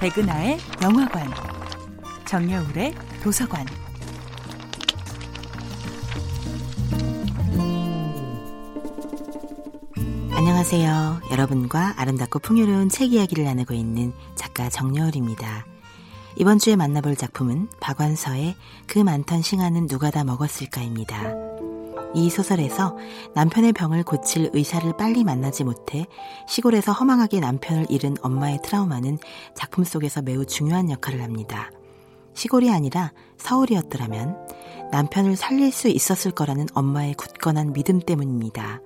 백은하의 영화관, 정여울의 도서관. 안녕하세요. 여러분과 아름답고 풍요로운 책 이야기를 나누고 있는 작가 정여울입니다. 이번 주에 만나볼 작품은 박완서의 그 많던 싱하는 누가 다 먹었을까입니다. 이 소설에서 남편의 병을 고칠 의사를 빨리 만나지 못해 시골에서 허망하게 남편을 잃은 엄마의 트라우마는 작품 속에서 매우 중요한 역할을 합니다. 시골이 아니라 서울이었더라면 남편을 살릴 수 있었을 거라는 엄마의 굳건한 믿음 때문입니다.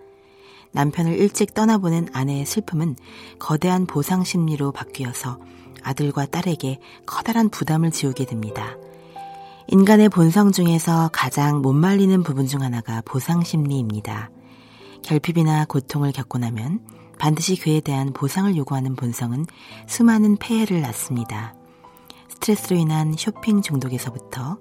남편을 일찍 떠나보낸 아내의 슬픔은 거대한 보상 심리로 바뀌어서 아들과 딸에게 커다란 부담을 지우게 됩니다. 인간의 본성 중에서 가장 못 말리는 부분 중 하나가 보상 심리입니다. 결핍이나 고통을 겪고 나면 반드시 그에 대한 보상을 요구하는 본성은 수많은 폐해를 낳습니다. 스트레스로 인한 쇼핑 중독에서부터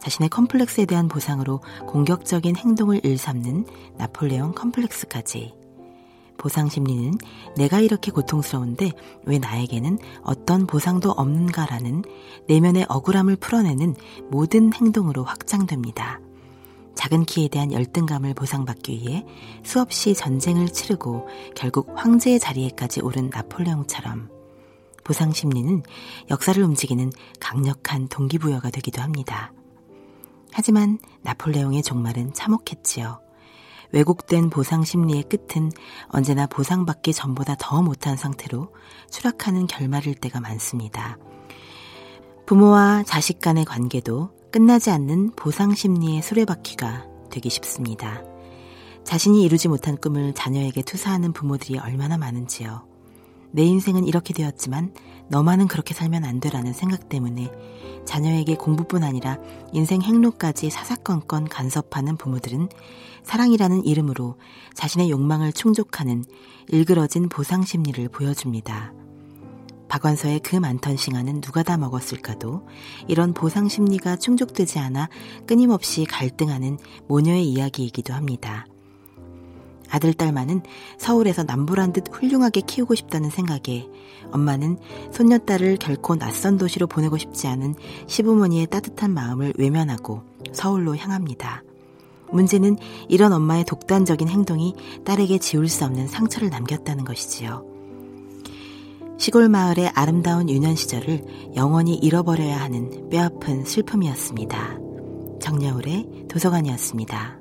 자신의 컴플렉스에 대한 보상으로 공격적인 행동을 일삼는 나폴레옹 컴플렉스까지 보상 심리는 내가 이렇게 고통스러운데 왜 나에게는 어떤 보상도 없는가라는 내면의 억울함을 풀어내는 모든 행동으로 확장됩니다. 작은 키에 대한 열등감을 보상받기 위해 수없이 전쟁을 치르고 결국 황제의 자리에까지 오른 나폴레옹처럼 보상 심리는 역사를 움직이는 강력한 동기부여가 되기도 합니다. 하지만 나폴레옹의 종말은 참혹했지요. 왜곡된 보상 심리의 끝은 언제나 보상받기 전보다 더 못한 상태로 추락하는 결말일 때가 많습니다. 부모와 자식 간의 관계도 끝나지 않는 보상 심리의 수레바퀴가 되기 쉽습니다. 자신이 이루지 못한 꿈을 자녀에게 투사하는 부모들이 얼마나 많은지요. 내 인생은 이렇게 되었지만 너만은 그렇게 살면 안 되라는 생각 때문에 자녀에게 공부뿐 아니라 인생 행로까지 사사건건 간섭하는 부모들은 사랑이라는 이름으로 자신의 욕망을 충족하는 일그러진 보상 심리를 보여줍니다. 박완서의 그 많던 싱하는 누가 다 먹었을까도 이런 보상 심리가 충족되지 않아 끊임없이 갈등하는 모녀의 이야기이기도 합니다. 아들, 딸만은 서울에서 남부란 듯 훌륭하게 키우고 싶다는 생각에 엄마는 손녀딸을 결코 낯선 도시로 보내고 싶지 않은 시부모니의 따뜻한 마음을 외면하고 서울로 향합니다. 문제는 이런 엄마의 독단적인 행동이 딸에게 지울 수 없는 상처를 남겼다는 것이지요. 시골 마을의 아름다운 유년 시절을 영원히 잃어버려야 하는 뼈아픈 슬픔이었습니다. 정여울의 도서관이었습니다.